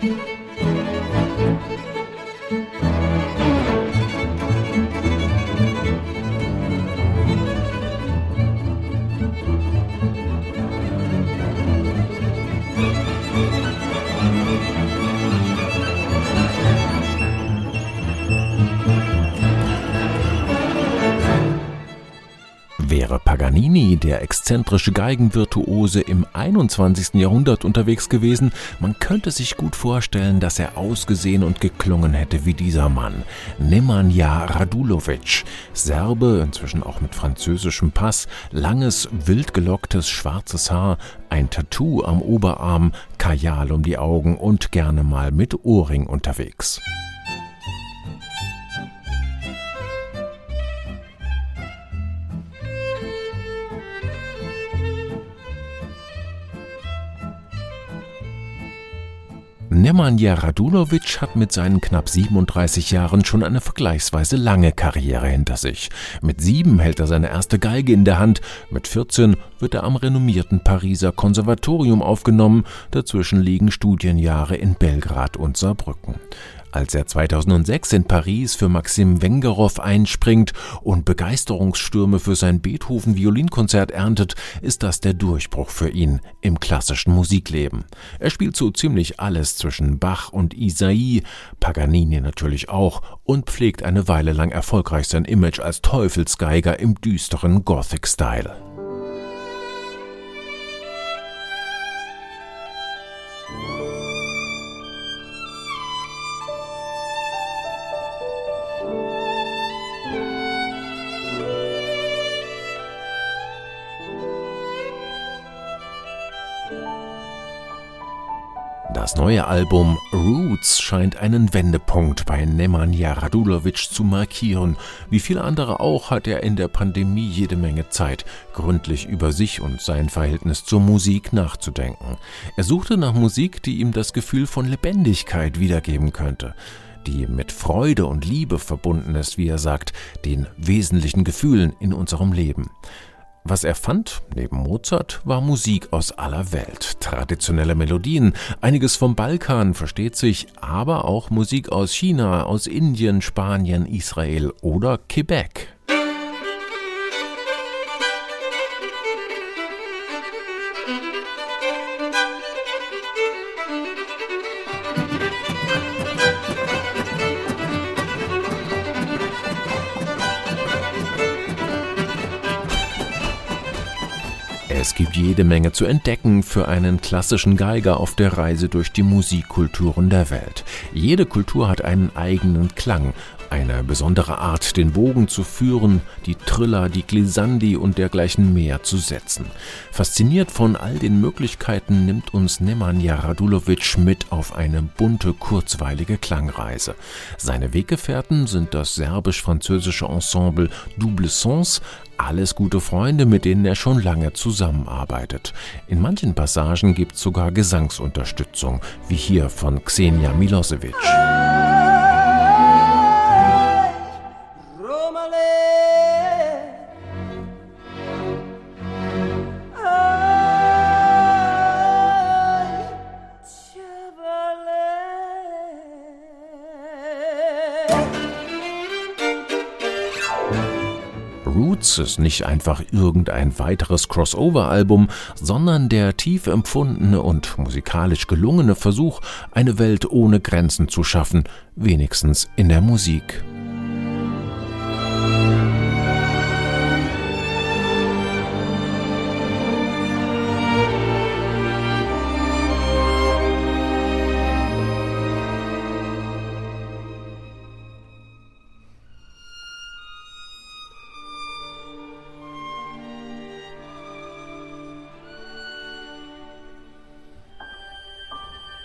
thank you Wäre Paganini, der exzentrische Geigenvirtuose, im 21. Jahrhundert unterwegs gewesen, man könnte sich gut vorstellen, dass er ausgesehen und geklungen hätte wie dieser Mann. Nemanja Radulovic, Serbe, inzwischen auch mit französischem Pass, langes, wild gelocktes, schwarzes Haar, ein Tattoo am Oberarm, Kajal um die Augen und gerne mal mit Ohrring unterwegs. Nemanja Radulovic hat mit seinen knapp 37 Jahren schon eine vergleichsweise lange Karriere hinter sich. Mit sieben hält er seine erste Geige in der Hand, mit 14 wird er am renommierten Pariser Konservatorium aufgenommen, dazwischen liegen Studienjahre in Belgrad und Saarbrücken als er 2006 in Paris für Maxim Wengerow einspringt und Begeisterungsstürme für sein Beethoven-Violinkonzert erntet, ist das der Durchbruch für ihn im klassischen Musikleben. Er spielt so ziemlich alles zwischen Bach und Isaïe, Paganini natürlich auch, und pflegt eine Weile lang erfolgreich sein Image als Teufelsgeiger im düsteren Gothic-Style. Das neue Album Roots scheint einen Wendepunkt bei Nemanja Radulovic zu markieren. Wie viele andere auch hat er in der Pandemie jede Menge Zeit, gründlich über sich und sein Verhältnis zur Musik nachzudenken. Er suchte nach Musik, die ihm das Gefühl von Lebendigkeit wiedergeben könnte die mit Freude und Liebe verbunden ist, wie er sagt, den wesentlichen Gefühlen in unserem Leben. Was er fand, neben Mozart, war Musik aus aller Welt, traditionelle Melodien, einiges vom Balkan, versteht sich, aber auch Musik aus China, aus Indien, Spanien, Israel oder Quebec. Es gibt jede Menge zu entdecken für einen klassischen Geiger auf der Reise durch die Musikkulturen der Welt. Jede Kultur hat einen eigenen Klang, eine besondere Art, den Bogen zu führen, die Triller, die Glissandi und dergleichen mehr zu setzen. Fasziniert von all den Möglichkeiten nimmt uns Nemanja Radulovic mit auf eine bunte, kurzweilige Klangreise. Seine Weggefährten sind das serbisch-französische Ensemble Double Sens, alles gute Freunde, mit denen er schon lange zusammenarbeitet. In manchen Passagen gibt es sogar Gesangsunterstützung, wie hier von Xenia Milosevic. Roots ist nicht einfach irgendein weiteres Crossover-Album, sondern der tief empfundene und musikalisch gelungene Versuch, eine Welt ohne Grenzen zu schaffen, wenigstens in der Musik.